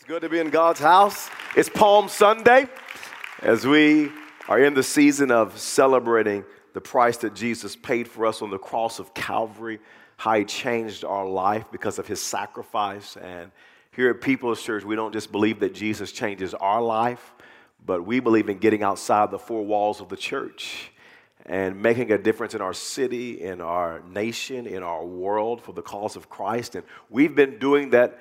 It's good to be in God's house. It's Palm Sunday as we are in the season of celebrating the price that Jesus paid for us on the cross of Calvary, how he changed our life because of his sacrifice. And here at People's Church, we don't just believe that Jesus changes our life, but we believe in getting outside the four walls of the church and making a difference in our city, in our nation, in our world for the cause of Christ. And we've been doing that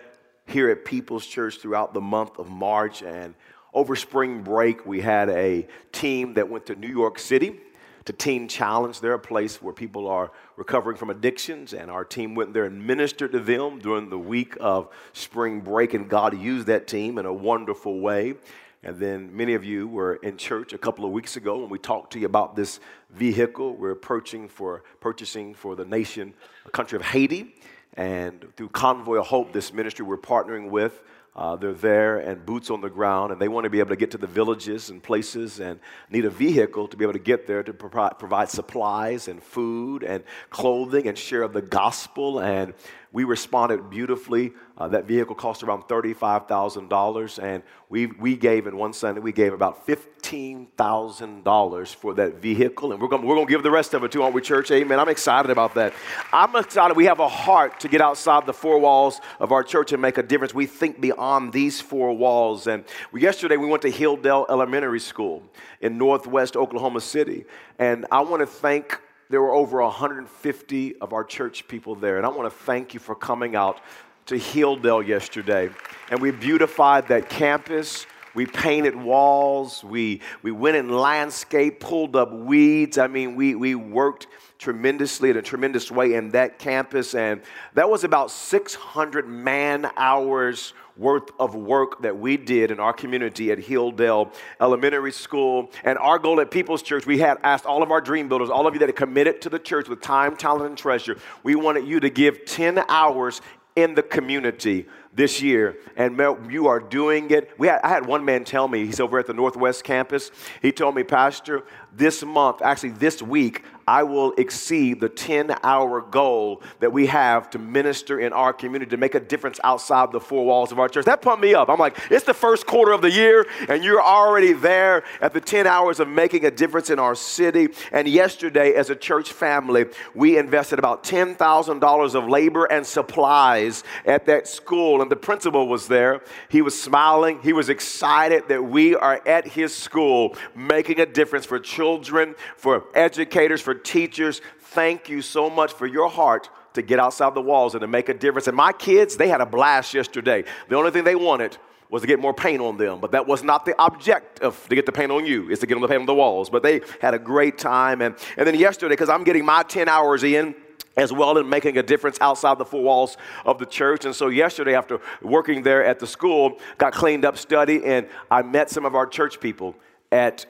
here at People's Church throughout the month of March. And over spring break, we had a team that went to New York City to Teen Challenge. They're a place where people are recovering from addictions, and our team went there and ministered to them during the week of spring break, and God used that team in a wonderful way. And then many of you were in church a couple of weeks ago when we talked to you about this vehicle we're purchasing for, purchasing for the nation, a country of Haiti. And through Convoy of Hope, this ministry we're partnering with, uh, they're there and boots on the ground, and they want to be able to get to the villages and places and need a vehicle to be able to get there to provide, provide supplies and food and clothing and share of the gospel. And we responded beautifully. Uh, that vehicle cost around $35,000, and we, we gave in one Sunday, we gave about $15,000 for that vehicle, and we're going we're gonna give the rest of it to, aren't we, church? Amen. I'm excited about that. I'm excited we have a heart to get outside the four walls of our church and make a difference. We think beyond these four walls. And yesterday, we went to Hilldale Elementary School in northwest Oklahoma City, and I want to thank there were over 150 of our church people there. And I want to thank you for coming out to Hilldale yesterday. And we beautified that campus. We painted walls. We, we went in landscape, pulled up weeds. I mean, we, we worked tremendously in a tremendous way in that campus. And that was about 600 man hours worth of work that we did in our community at Hilldale Elementary School. And our goal at People's Church, we had asked all of our dream builders, all of you that are committed to the church with time, talent, and treasure, we wanted you to give 10 hours in the community this year, and Mel, you are doing it. We had, I had one man tell me, he's over at the Northwest campus. He told me, Pastor, this month, actually this week, I will exceed the 10 hour goal that we have to minister in our community, to make a difference outside the four walls of our church. That pumped me up. I'm like, it's the first quarter of the year, and you're already there at the 10 hours of making a difference in our city. And yesterday, as a church family, we invested about $10,000 of labor and supplies at that school. And the principal was there. He was smiling, he was excited that we are at his school making a difference for children, for educators, for teachers, thank you so much for your heart to get outside the walls and to make a difference. And my kids, they had a blast yesterday. The only thing they wanted was to get more paint on them, but that was not the objective to get the paint on you, is to get them the paint on the walls. But they had a great time. And, and then yesterday, because I'm getting my 10 hours in, as well in making a difference outside the four walls of the church. And so yesterday, after working there at the school, got cleaned up, study, and I met some of our church people at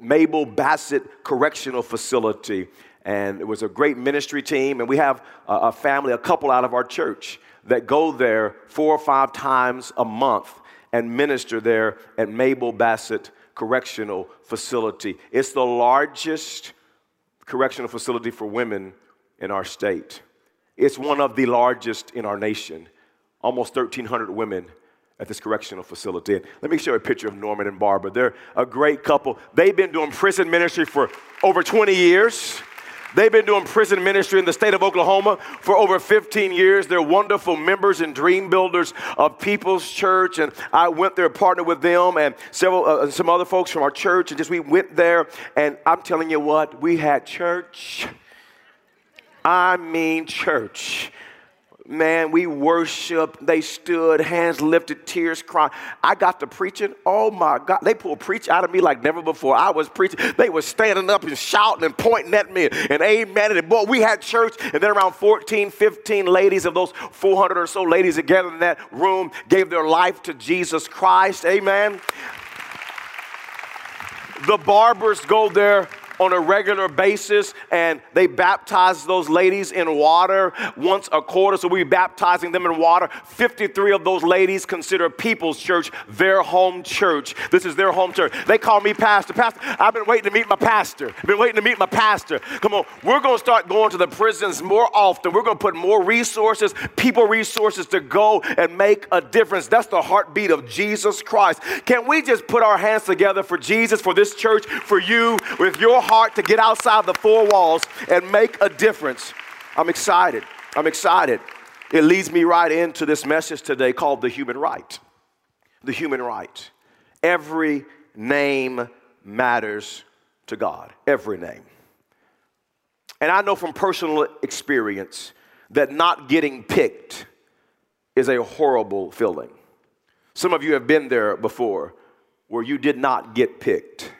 Mabel Bassett Correctional Facility. And it was a great ministry team. And we have a, a family, a couple out of our church that go there four or five times a month and minister there at Mabel Bassett Correctional Facility. It's the largest correctional facility for women in our state. It's one of the largest in our nation. Almost 1,300 women at this correctional facility. And let me show you a picture of Norman and Barbara. They're a great couple. They've been doing prison ministry for over 20 years. They've been doing prison ministry in the state of Oklahoma for over 15 years. They're wonderful members and dream builders of People's Church, and I went there, partnered with them and several, uh, some other folks from our church, and just we went there. And I'm telling you what, we had church. I mean, church man, we worship. They stood, hands lifted, tears crying. I got to preaching. Oh my God. They pulled preach out of me like never before. I was preaching. They were standing up and shouting and pointing at me and amen. And boy, we had church, and then around 14, 15 ladies of those 400 or so ladies that gathered in that room gave their life to Jesus Christ. Amen. The barbers go there on a regular basis, and they baptize those ladies in water once a quarter. So we're baptizing them in water. 53 of those ladies consider People's Church their home church. This is their home church. They call me pastor. Pastor, I've been waiting to meet my pastor. I've been waiting to meet my pastor. Come on, we're going to start going to the prisons more often. We're going to put more resources, people resources to go and make a difference. That's the heartbeat of Jesus Christ. Can we just put our hands together for Jesus, for this church, for you, with your heart to get outside the four walls and make a difference? I'm excited. I'm excited. It leads me right into this message today called the human right. The human right. Every name matters to God. Every name. And I know from personal experience that not getting picked is a horrible feeling. Some of you have been there before where you did not get picked.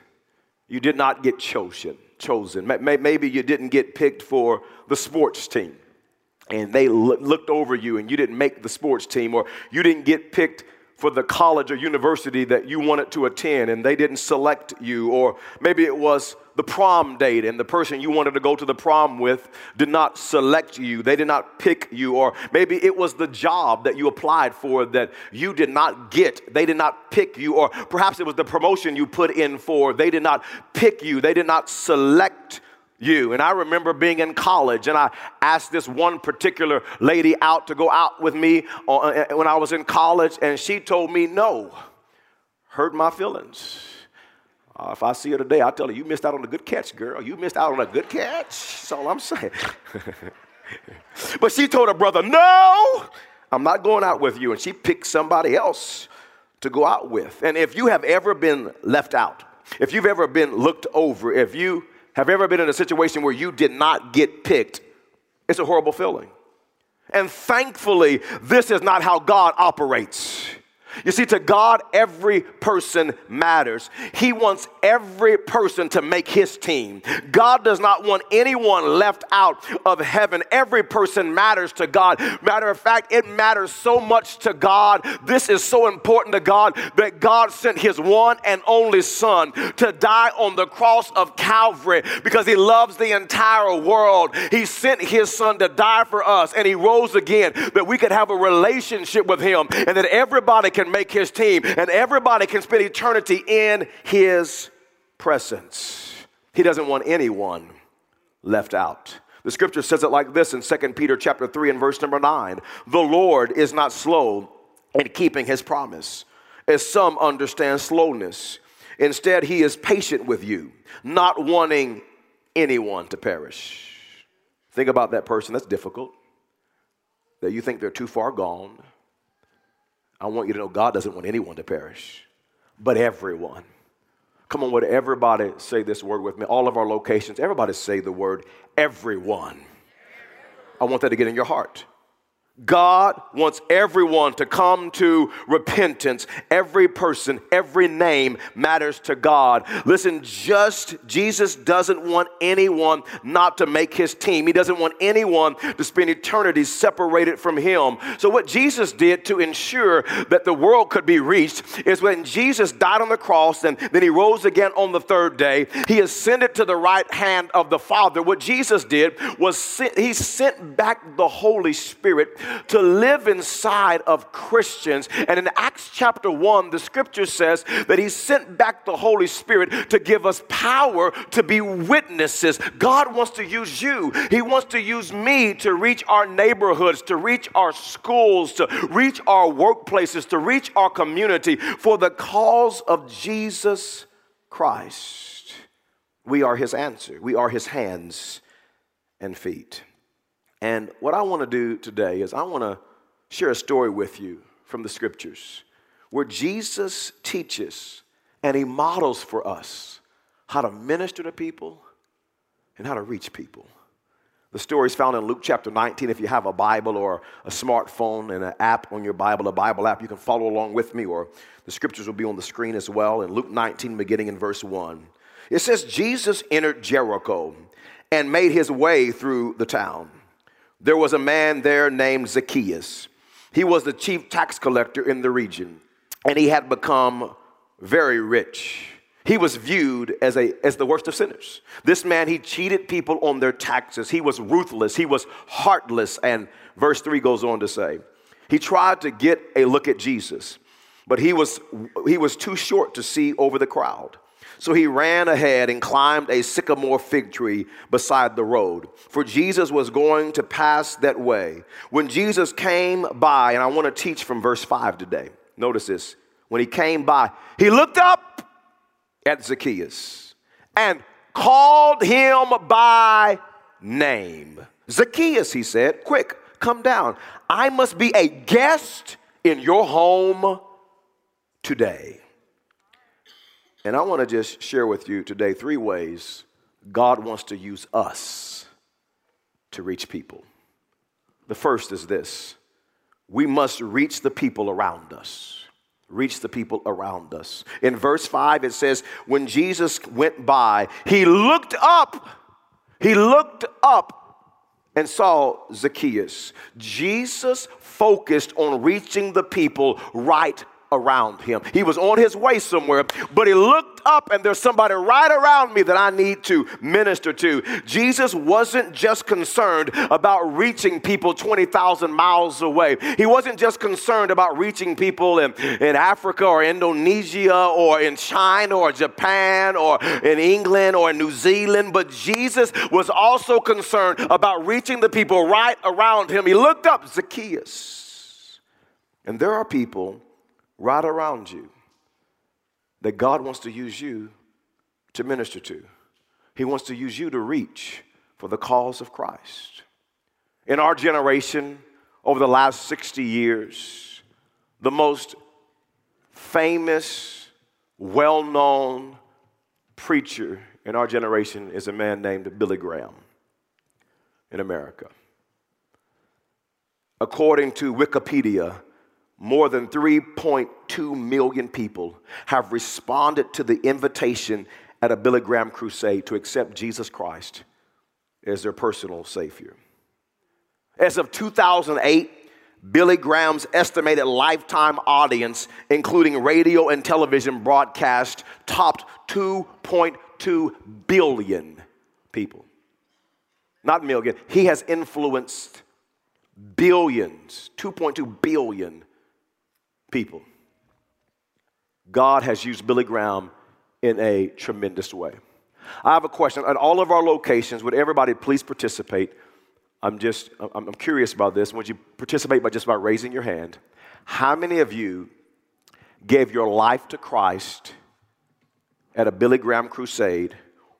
You did not get chosen. Chosen. Maybe you didn't get picked for the sports team and they looked over you and you didn't make the sports team or you didn't get picked for the college or university that you wanted to attend and they didn't select you, or maybe it was the prom date and the person you wanted to go to the prom with did not select you, they did not pick you, or maybe it was the job that you applied for that you did not get, they did not pick you, or perhaps it was the promotion you put in for, they did not pick you, they did not select you. And I remember being in college and I asked this one particular lady out to go out with me uh, uh, when I was in college, and she told me no. Hurt my feelings. Uh, if I see her today, I'll tell her, You missed out on a good catch, girl. You missed out on a good catch. That's all I'm saying. but she told her brother, No, I'm not going out with you. And she picked somebody else to go out with. And if you have ever been left out, if you've ever been looked over, if you have you ever been in a situation where you did not get picked? It's a horrible feeling. And thankfully, this is not how God operates. You see, to God, every person matters. He wants every person to make his team. God does not want anyone left out of heaven. Every person matters to God. Matter of fact, it matters so much to God. This is so important to God that God sent his one and only Son to die on the cross of Calvary because he loves the entire world. He sent his Son to die for us and he rose again that we could have a relationship with him and that everybody can make his team, and everybody can spend eternity in his presence. He doesn't want anyone left out. The scripture says it like this in 2 Peter chapter 3 and verse number 9. The Lord is not slow in keeping his promise, as some understand slowness. Instead, he is patient with you, not wanting anyone to perish. Think about that person that's difficult, that you think they're too far gone, I want you to know God doesn't want anyone to perish, but everyone. Come on, would everybody say this word with me? All of our locations, everybody say the word everyone. I want that to get in your heart. God wants everyone to come to repentance. Every person, every name matters to God. Listen, just Jesus doesn't want anyone not to make his team. He doesn't want anyone to spend eternity separated from him. So, what Jesus did to ensure that the world could be reached is when Jesus died on the cross and then he rose again on the third day, he ascended to the right hand of the Father. What Jesus did was he sent back the Holy Spirit to live inside of Christians. And in Acts chapter 1, the scripture says that He sent back the Holy Spirit to give us power to be witnesses. God wants to use you, He wants to use me to reach our neighborhoods, to reach our schools, to reach our workplaces, to reach our community for the cause of Jesus Christ. We are His answer, we are His hands and feet. And what I want to do today is I want to share a story with you from the scriptures where Jesus teaches and he models for us how to minister to people and how to reach people. The story is found in Luke chapter 19. If you have a Bible or a smartphone and an app on your Bible, a Bible app, you can follow along with me, or the scriptures will be on the screen as well. In Luke 19, beginning in verse 1, it says, Jesus entered Jericho and made his way through the town there was a man there named Zacchaeus. He was the chief tax collector in the region, and he had become very rich. he was viewed as, a, as the worst of sinners. This man, he cheated people on their taxes. He was ruthless. He was heartless. And verse 3 goes on to say, he tried to get a look at Jesus, but he was, he was too short to see over the crowd. So he ran ahead and climbed a sycamore fig tree beside the road, for Jesus was going to pass that way. When Jesus came by, and I want to teach from verse 5 today. Notice this. When he came by, he looked up at Zacchaeus and called him by name. Zacchaeus, he said, quick, come down. I must be a guest in your home today. And I want to just share with you today three ways God wants to use us to reach people. The first is this we must reach the people around us reach the people around us. In verse 5, it says, When Jesus went by, he looked up. He looked up and saw Zacchaeus. Jesus focused on reaching the people right around him. He was on his way somewhere, but he looked up and there's somebody right around me that I need to minister to. Jesus wasn't just concerned about reaching people 20,000 miles away. He wasn't just concerned about reaching people in, in Africa or Indonesia or in China or Japan or in England or in New Zealand, but Jesus was also concerned about reaching the people right around him. He looked up Zacchaeus. And there are people right around you that God wants to use you to minister to. He wants to use you to reach for the cause of Christ. In our generation, over the last 60 years, the most famous, well known preacher in our generation is a man named Billy Graham in America. According to Wikipedia, more than 3.2 million people have responded to the invitation at a Billy Graham crusade to accept Jesus Christ as their personal Savior. As of 2008, Billy Graham's estimated lifetime audience, including radio and television broadcast, topped 2.2 billion people. Not million, he has influenced billions, 2.2 billion people. God has used Billy Graham in a tremendous way. I have a question. At all of our locations, would everybody please participate? I'm just, I'm curious about this. Would you participate by just by raising your hand? How many of you gave your life to Christ at a Billy Graham crusade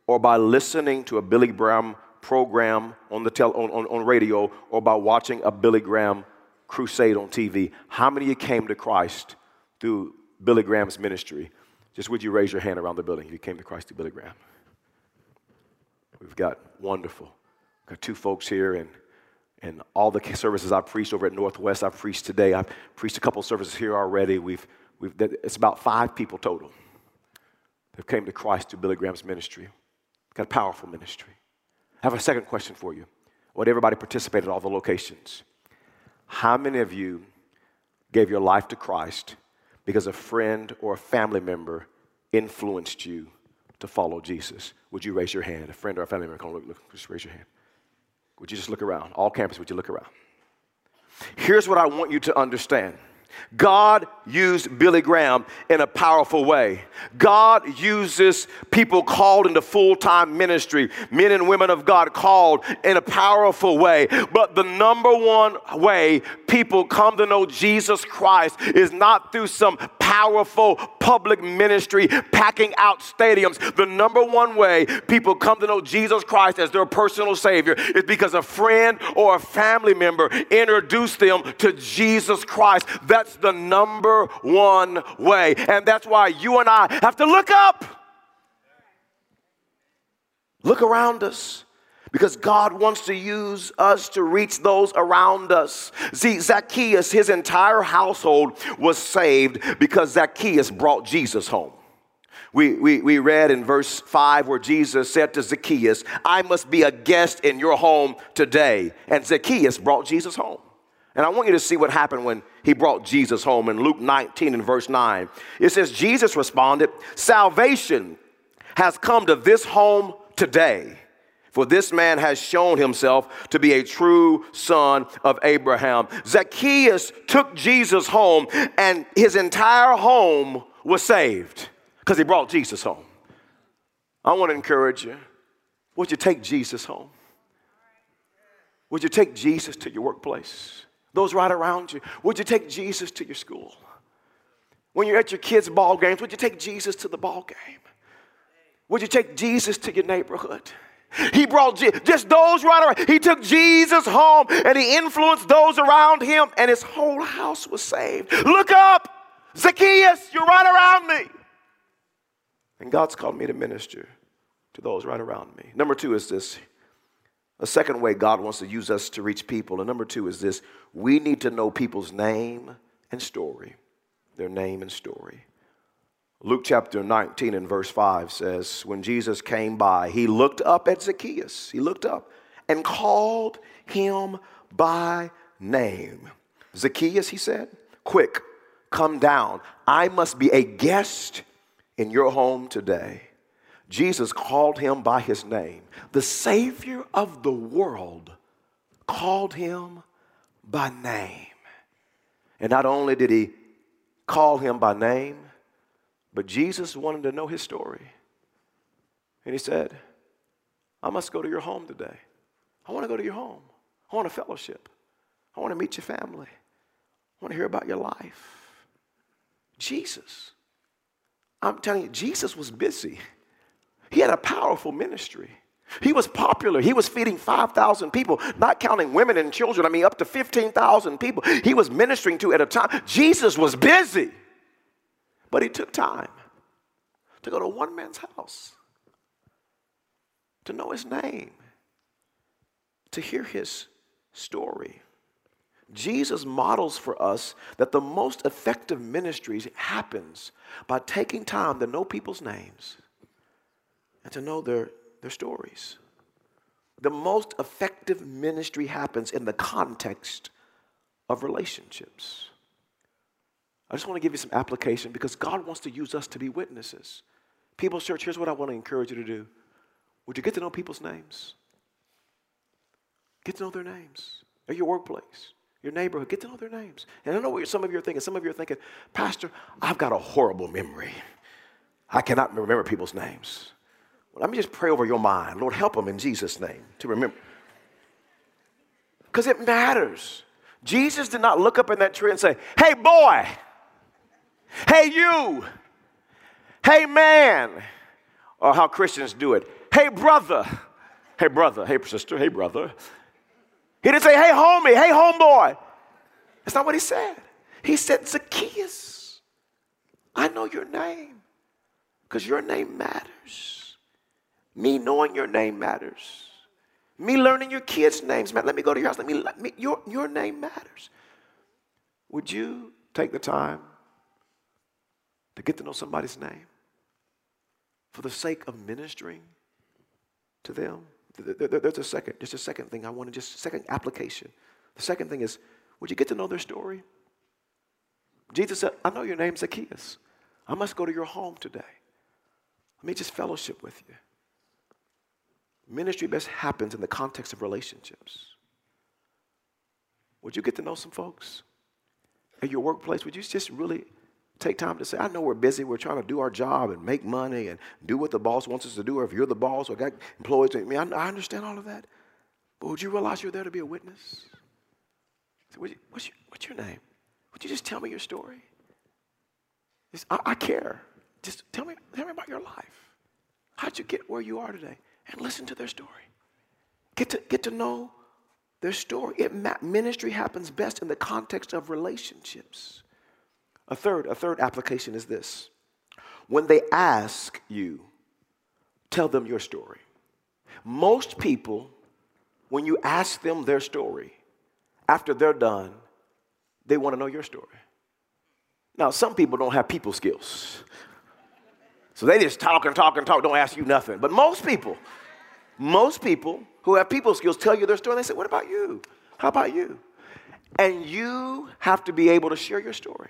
or by listening to a Billy Graham program on, the tel- on, on, on radio or by watching a Billy Graham crusade on TV. How many of you came to Christ through Billy Graham's ministry? Just would you raise your hand around the building? You came to Christ through Billy Graham. We've got wonderful. We've got two folks here, and and all the services I've preached over at Northwest, I've preached today. I've preached a couple services here already. We've, we've, it's about five people total that came to Christ through Billy Graham's ministry. Got a powerful ministry. I have a second question for you. What everybody participated at all the locations? How many of you gave your life to Christ because a friend or a family member influenced you to follow Jesus? Would you raise your hand? A friend or a family member, come look, look, just raise your hand. Would you just look around? All campus, would you look around? Here's what I want you to understand God used Billy Graham in a powerful way. God uses people called into full time ministry, men and women of God called in a powerful way. But the number one way people come to know Jesus Christ is not through some powerful public ministry packing out stadiums. The number one way people come to know Jesus Christ as their personal Savior is because a friend or a family member introduced them to Jesus Christ. That's the number one way. And that's why you and I have to look up. Look around us because God wants to use us to reach those around us. See, Zacchaeus, his entire household was saved because Zacchaeus brought Jesus home. We, we, we read in verse 5 where Jesus said to Zacchaeus, I must be a guest in your home today. And Zacchaeus brought Jesus home. And I want you to see what happened when he brought Jesus home in Luke 19 and verse 9. It says, Jesus responded, Salvation has come to this home today. For this man has shown himself to be a true son of Abraham. Zacchaeus took Jesus home, and his entire home was saved because he brought Jesus home. I want to encourage you. Would you take Jesus home? Would you take Jesus to your workplace? Those right around you. Would you take Jesus to your school? When you're at your kids' ball games, would you take Jesus to the ball game? Would you take Jesus to your neighborhood? He brought just those right around. He took Jesus home and he influenced those around him, and his whole house was saved. Look up, Zacchaeus, you're right around me. And God's called me to minister to those right around me. Number two is this a second way God wants to use us to reach people. And number two is this we need to know people's name and story. Their name and story. Luke chapter 19 and verse 5 says, When Jesus came by, he looked up at Zacchaeus. He looked up and called him by name. Zacchaeus, he said, quick, come down. I must be a guest in your home today. Jesus called him by his name. The Savior of the world called him by name. And not only did he call him by name, but Jesus wanted to know his story. And he said, I must go to your home today. I want to go to your home. I want a fellowship. I want to meet your family. I want to hear about your life. Jesus. I'm telling you, Jesus was busy. He had a powerful ministry. He was popular. He was feeding 5,000 people, not counting women and children. I mean, up to 15,000 people he was ministering to at a time. Jesus was busy, but he took time to go to one man's house, to know his name, to hear his story. Jesus models for us that the most effective ministry happens by taking time to know people's names and to know their, their stories. The most effective ministry happens in the context of relationships. I just want to give you some application because God wants to use us to be witnesses. People's Church, here's what I want to encourage you to do. Would you get to know people's names? Get to know their names at your workplace, your neighborhood. Get to know their names. And I know what some of you are thinking. Some of you are thinking, Pastor, I've got a horrible memory. I cannot remember people's names. Let me just pray over your mind. Lord, help them in Jesus' name to remember. Because it matters. Jesus did not look up in that tree and say, Hey, boy, hey, you, hey, man, or how Christians do it. Hey, brother, hey, brother, hey, sister, hey, brother. He didn't say, Hey, homie, hey, homeboy. That's not what he said. He said, Zacchaeus, I know your name because your name matters. Me knowing your name matters. Me learning your kids' names. Let me go to your house. Let me, let me your, your name matters. Would you take the time to get to know somebody's name for the sake of ministering to them? There's a second, just a second thing I want to just, second application. The second thing is, would you get to know their story? Jesus said, I know your name's Zacchaeus. I must go to your home today. Let me just fellowship with you. Ministry best happens in the context of relationships. Would you get to know some folks at your workplace? Would you just really take time to say, I know we're busy, we're trying to do our job and make money and do what the boss wants us to do, or if you're the boss or got employees, I mean, I, understand all of that. But would you realize you're there to be a witness? So you, what's, your, what's your name? Would you just tell me your story? I, I care. Just tell me, tell me about your life. How'd you get where you are today? and listen to their story. Get to, get to know their story. It, ministry happens best in the context of relationships. A third, a third application is this. When they ask you, tell them your story. Most people, when you ask them their story, after they're done, they want to know your story. Now, some people don't have people skills. So they just talk and talk and talk, don't ask you nothing. But most people, most people who have people skills tell you their story and they say, What about you? How about you? And you have to be able to share your story.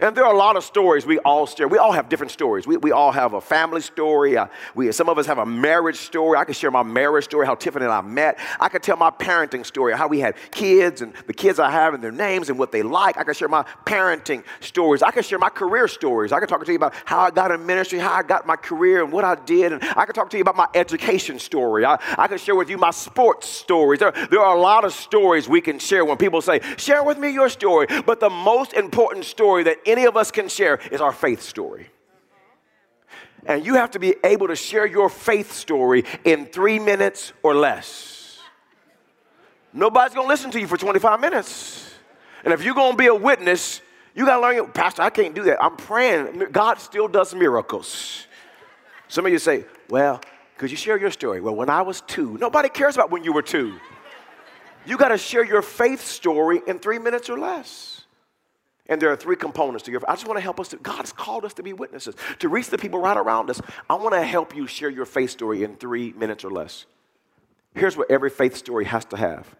And there are a lot of stories we all share. We all have different stories. We, we all have a family story. Uh, we, some of us have a marriage story. I can share my marriage story, how Tiffany and I met. I can tell my parenting story, how we had kids and the kids I have and their names and what they like. I can share my parenting stories. I can share my career stories. I can talk to you about how I got in ministry, how I got my career and what I did. And I can talk to you about my education story. I, I can share with you my sports stories. There, there are a lot of stories we can share when people say, share with me your story. But the most important story that that any of us can share is our faith story. And you have to be able to share your faith story in three minutes or less. Nobody's gonna listen to you for 25 minutes. And if you're gonna be a witness, you gotta learn. Pastor, I can't do that. I'm praying. God still does miracles. Some of you say, Well, could you share your story? Well, when I was two, nobody cares about when you were two. You gotta share your faith story in three minutes or less. And there are three components to your. I just want to help us. To, God has called us to be witnesses, to reach the people right around us. I want to help you share your faith story in three minutes or less. Here's what every faith story has to have.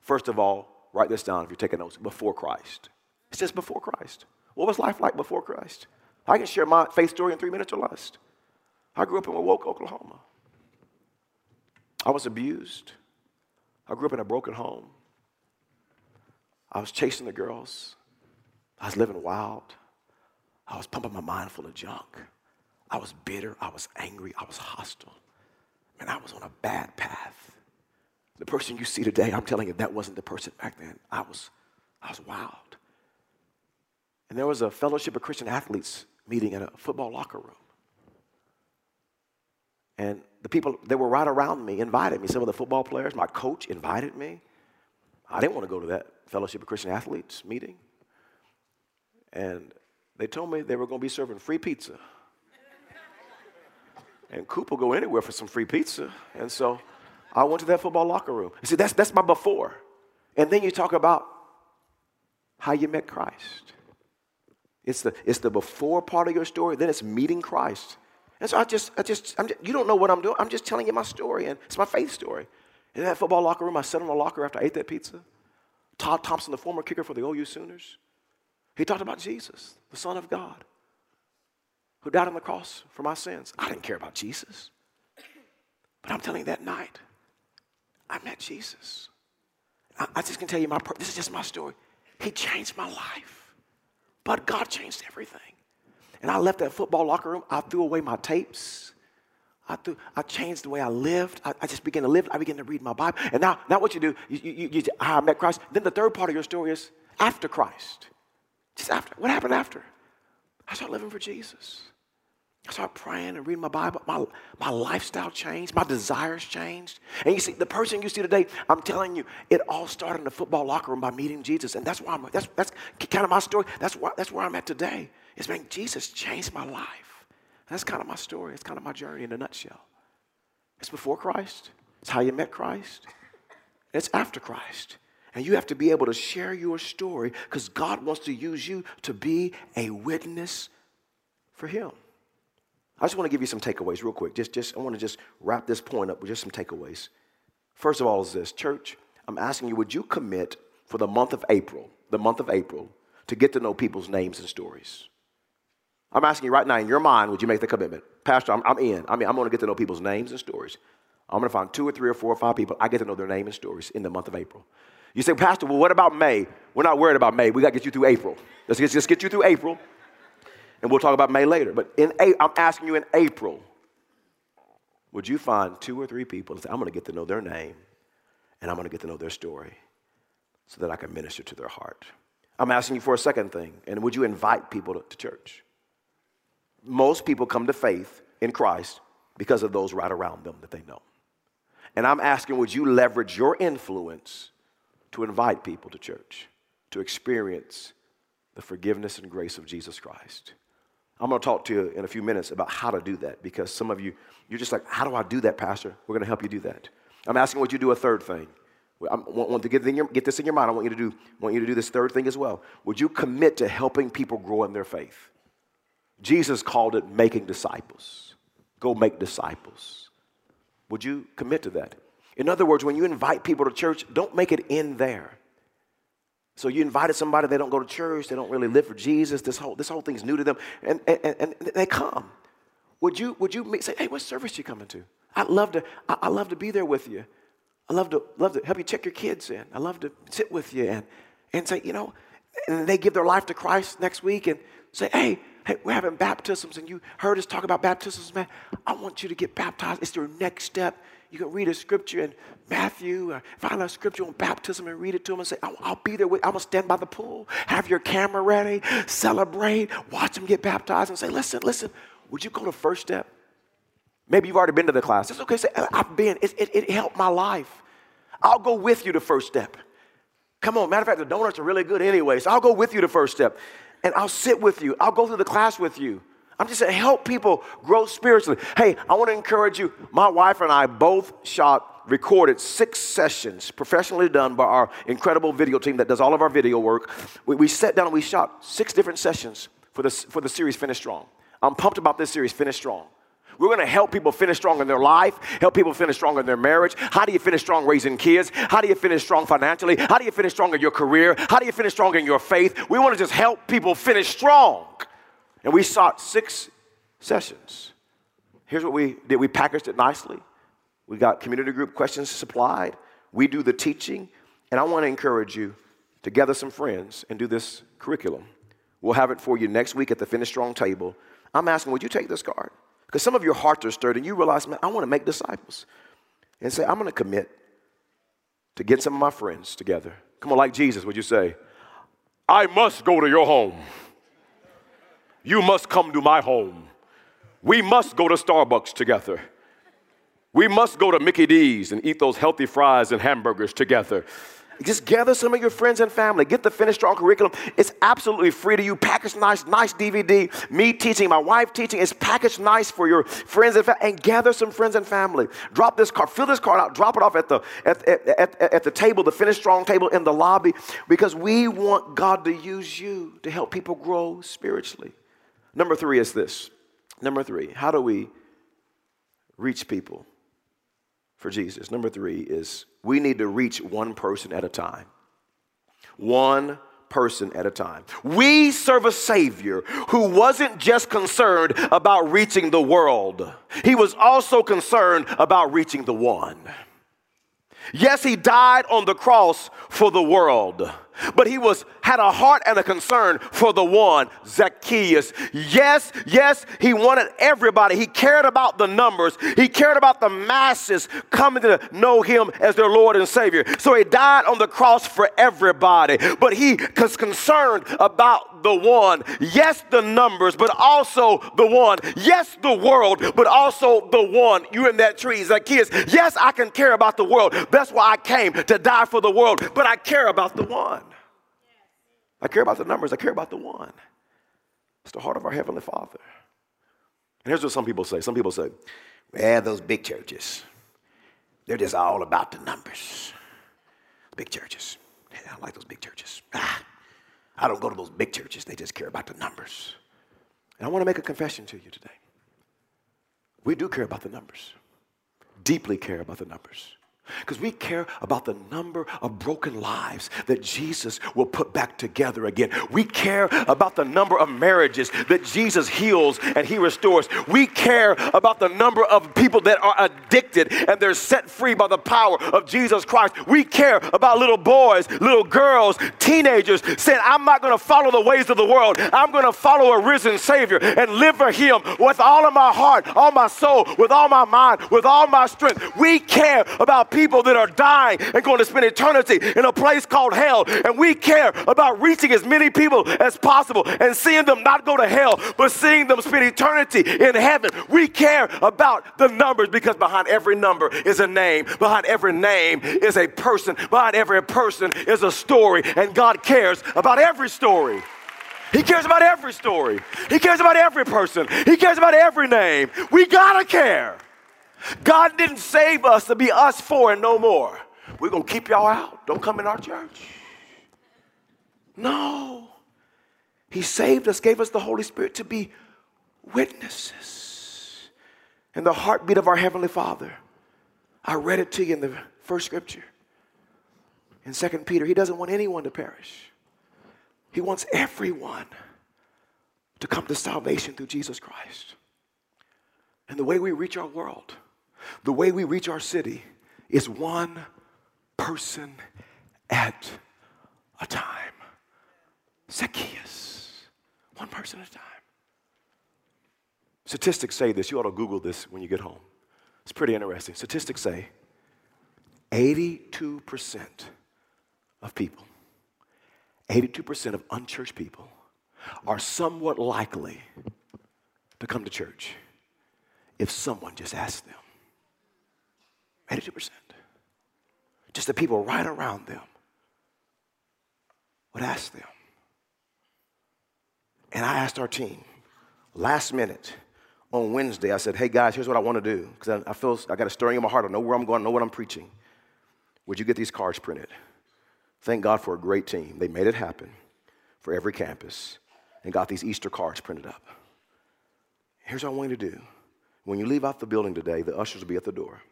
First of all, write this down if you're taking notes. Before Christ. It says before Christ. What was life like before Christ? I can share my faith story in three minutes or less. I grew up in Woke, Oklahoma. I was abused. I grew up in a broken home. I was chasing the girls. I was living wild. I was pumping my mind full of junk. I was bitter. I was angry. I was hostile. And I was on a bad path. The person you see today, I'm telling you, that wasn't the person back then. I was, I was wild. And there was a fellowship of Christian athletes meeting in a football locker room. And the people that were right around me invited me. Some of the football players, my coach invited me. I didn't want to go to that fellowship of Christian athletes meeting. And they told me they were going to be serving free pizza. and Coop will go anywhere for some free pizza. And so I went to that football locker room. You see, that's, that's my before. And then you talk about how you met Christ. It's the, it's the before part of your story, then it's meeting Christ. And so I just, I just, just, you don't know what I'm doing. I'm just telling you my story, and it's my faith story. In that football locker room, I sat on the locker after I ate that pizza. Todd Thompson, the former kicker for the OU Sooners, he talked about Jesus, the Son of God, who died on the cross for my sins. I didn't care about Jesus. But I'm telling you that night, I met Jesus. I, I just can tell you, my, this is just my story. He changed my life. But God changed everything. And I left that football locker room. I threw away my tapes. I, threw, I changed the way I lived. I, I, just began to live. I began to read my Bible. And now, now what you do, you, you, you, I met Christ. Then the third part of your story is after Christ. Just after. What happened after? I started living for Jesus. I started praying and reading my Bible. My, my lifestyle changed. My desires changed. And you see, the person you see today, I'm telling you, it all started in the football locker room by meeting Jesus. And that's why I'm, that's, that's kind of my story. That's, why, that's where I'm at today. It's been Jesus changed my life. And that's kind of my story. It's kind of my journey in a nutshell. It's before Christ. It's how you met Christ. It's after Christ. And you have to be able to share your story because God wants to use you to be a witness for Him. I just want to give you some takeaways real quick. Just, just I want to just wrap this point up with just some takeaways. First of all, is this church, I'm asking you, would you commit for the month of April, the month of April, to get to know people's names and stories? I'm asking you right now, in your mind, would you make the commitment? Pastor, I'm, I'm in. I mean, I'm going to get to know people's names and stories. I'm going to find two or three or four or five people. I get to know their name and stories in the month of April. You say, Pastor, well, what about May? We're not worried about May. We got to get you through April. Let's just, get you through April, and we'll talk about May later. But in I'm asking you in April, would you find two or three people and say, I'm going to get to know their name, and I'm going to get to know their story so that I can minister to their heart? I'm asking you for a second thing, and would you invite people to, to church? Most people come to faith in Christ because of those right around them that they know. And I'm asking, would you leverage your influence to invite people to church, to experience the forgiveness and grace of Jesus Christ. I'm going to talk to you in a few minutes about how to do that because some of you, you're just like, how do I do that, Pastor? We're going to help you do that. I'm asking would you do a third thing. I want, to get, your, get, this in your mind. I want you to do want you to do this third thing as well. Would you commit to helping people grow in their faith? Jesus called it making disciples. Go make disciples. Would you commit to that? In other words, when you invite people to church, don't make it in there. So you invited somebody, they don't go to church, they don't really live for Jesus, this whole, this whole thing's new to them, and, and, and they come. Would you, would you say, hey, what service you coming to? I'd love to, I, love to be there with you. I love to, love to help you check your kids in. I love to sit with you and, and say, you know, and they give their life to Christ next week and say, hey, hey, we're having baptisms and you heard us talk about baptisms, man. I want you to get baptized. It's your next step you can read a scripture in Matthew, or find a scripture on baptism and read it to them and say, I'll, I'll be there with, I'm gonna stand by the pool, have your camera ready, celebrate, watch them get baptized and say, listen, listen, would you go to first step? Maybe you've already been to the class. It's okay, say, I've been, it, it, it helped my life. I'll go with you to first step. Come on, matter of fact, the donuts are really good anyway, so I'll go with you to first step. And I'll sit with you. I'll go through the class with you. I'm just saying, help people grow spiritually. Hey, I want to encourage you. My wife and I both shot, recorded six sessions, professionally done by our incredible video team that does all of our video work. We, we sat down and we shot six different sessions for, this, for the series Finish Strong. I'm pumped about this series, Finish Strong. We're going to help people finish strong in their life, help people finish strong in their marriage. How do you finish strong raising kids? How do you finish strong financially? How do you finish strong in your career? How do you finish strong in your faith? We want to just help people finish strong. And we sought six sessions. Here's what we did we packaged it nicely. We got community group questions supplied. We do the teaching. And I want to encourage you to gather some friends and do this curriculum. We'll have it for you next week at the Finish Strong table. I'm asking, would you take this card? Because some of your hearts are stirred and you realize, man, I want to make disciples. And say, I'm going to commit to get some of my friends together. Come on, like Jesus, would you say, I must go to your home. You must come to my home. We must go to Starbucks together. We must go to Mickey D's and eat those healthy fries and hamburgers together. Just gather some of your friends and family. Get the Finish Strong curriculum. It's absolutely free to you. Packaged nice, nice DVD. Me teaching, my wife teaching. It's packaged nice for your friends and family. And gather some friends and family. Drop this card, fill this card out, drop it off at the at, at, at, at the table, the Finish Strong table in the lobby, because we want God to use you to help people grow spiritually. Number three is this. Number three, how do we reach people for Jesus? Number three is we need to reach one person at a time. One person at a time. We serve a Savior who wasn't just concerned about reaching the world, He was also concerned about reaching the one. Yes, He died on the cross for the world but he was had a heart and a concern for the one zacchaeus. Yes yes he wanted everybody. He cared about the numbers. He cared about the masses coming to know him as their lord and savior. So he died on the cross for everybody. But he was concerned about the one. Yes the numbers but also the one. Yes the world but also the one. You in that tree zacchaeus. Yes i can care about the world. That's why i came to die for the world. But i care about the one I care about the numbers, I care about the one. It's the heart of our Heavenly Father. And here's what some people say some people say, well, those big churches, they're just all about the numbers. Big churches. Yeah, I like those big churches. Ah, I don't go to those big churches, they just care about the numbers. And I want to make a confession to you today. We do care about the numbers, deeply care about the numbers. Because we care about the number of broken lives that Jesus will put back together again. We care about the number of marriages that Jesus heals and he restores. We care about the number of people that are addicted and they're set free by the power of Jesus Christ. We care about little boys, little girls, teenagers saying, I'm not going to follow the ways of the world. I'm going to follow a risen Savior and live for him with all of my heart, all my soul, with all my mind, with all my strength. We care about people people that are dying and going to spend eternity in a place called hell. And we care about reaching as many people as possible and seeing them not go to hell, but seeing them spend eternity in heaven. We care about the numbers because behind every number is a name, behind every name is a person, behind every person is a story, and God cares about every story. He cares about every story. He cares about every person. He cares about every name. We gotta care. God didn't save us to be us for and no more. We're going to keep y'all out. Don't come in our church. No. He saved us, gave us the Holy Spirit to be witnesses. And the heartbeat of our Heavenly Father. I read it to you in the first scripture. In Second Peter, he doesn't want anyone to perish. He wants everyone to come to salvation through Jesus Christ. And the way we reach our world, the way we reach our city, is one person at a time. Zacchaeus, one person at a time. Statistics say this. You ought to Google this when you get home. It's pretty interesting. Statistics say 82% of people, 82% of unchurched people are somewhat likely to come to church if someone just asks them. 82%. Just the people right around them would ask them. And I asked our team last minute on Wednesday, I said, hey guys, here's what I want to do. Because I, I, feel I got a stirring in my heart. I know where I'm going, I know what I'm preaching. Would you get these cards printed? Thank God for a great team. They made it happen for every campus and got these Easter cards printed up. Here's what I want you to do. When you leave out the building today, the ushers will be at the door.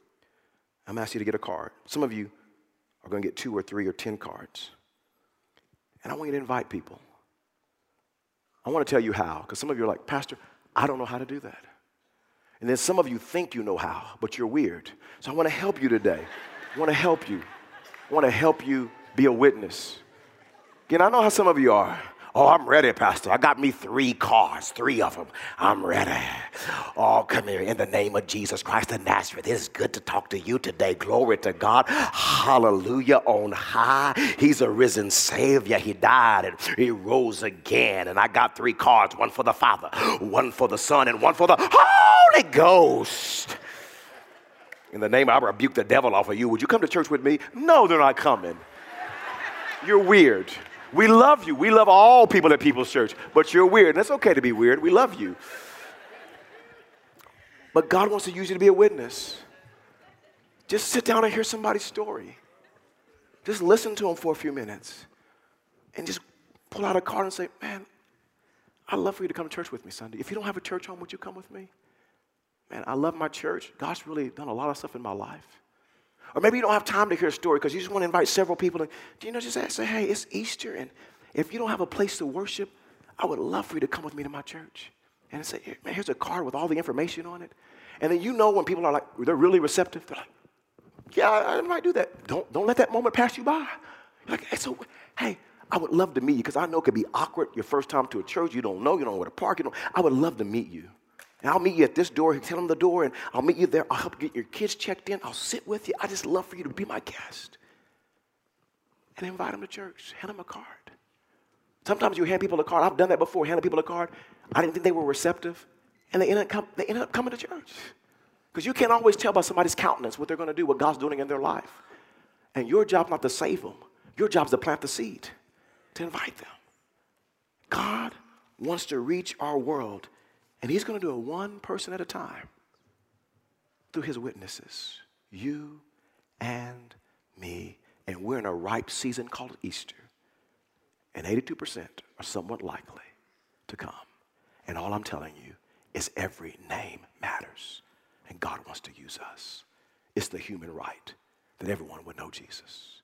I'm asking you to get a card. Some of you are going to get two or three or ten cards. And I want you to invite people. I want to tell you how, because some of you are like, Pastor, I don't know how to do that. And then some of you think you know how, but you're weird. So I want to help you today. I want to help you. I want to help you be a witness. Again, I know how some of you are. Oh, I'm ready, Pastor. I got me three cars, three of them. I'm ready. Oh, come here. In the name of Jesus Christ of Nazareth, it is good to talk to you today. Glory to God. Hallelujah on high. He's a risen Savior. He died and He rose again. And I got three cards one for the Father, one for the Son, and one for the Holy Ghost. In the name, I rebuke the devil off of you. Would you come to church with me? No, they're not coming. You're weird. We love you. We love all people at People's Church, but you're weird. And it's okay to be weird. We love you. But God wants to use you to be a witness. Just sit down and hear somebody's story. Just listen to them for a few minutes and just pull out a card and say, Man, I'd love for you to come to church with me Sunday. If you don't have a church home, would you come with me? Man, I love my church. God's really done a lot of stuff in my life. Or maybe you don't have time to hear a story because you just want to invite several people. And, do you know, just ask, say, hey, it's Easter. And if you don't have a place to worship, I would love for you to come with me to my church. And say, man, here's a card with all the information on it. And then you know when people are like, they're really receptive, they're like, yeah, I, I might do that. Don't, don't let that moment pass you by. Like, so, hey, I would love to meet you because I know it could be awkward your first time to a church. You don't know, you don't know where to park. You know, I would love to meet you. And I'll meet you at this door. Tell them the door, and I'll meet you there. I'll help get your kids checked in. I'll sit with you. I just love for you to be my guest. And invite them to church. Hand them a card. Sometimes you hand people a card. I've done that before. Handed people a card. I didn't think they were receptive, and they ended up, they up coming to church. Because you can't always tell by somebody's countenance what they're going to do, what God's doing in their life. And your job not to save them. Your job is to plant the seed, to invite them. God wants to reach our world and he's going to do it one person at a time through his witnesses, you and me. And we're in a ripe season called Easter. And 82% are somewhat likely to come. And all I'm telling you is every name matters. And God wants to use us. It's the human right that everyone would know Jesus.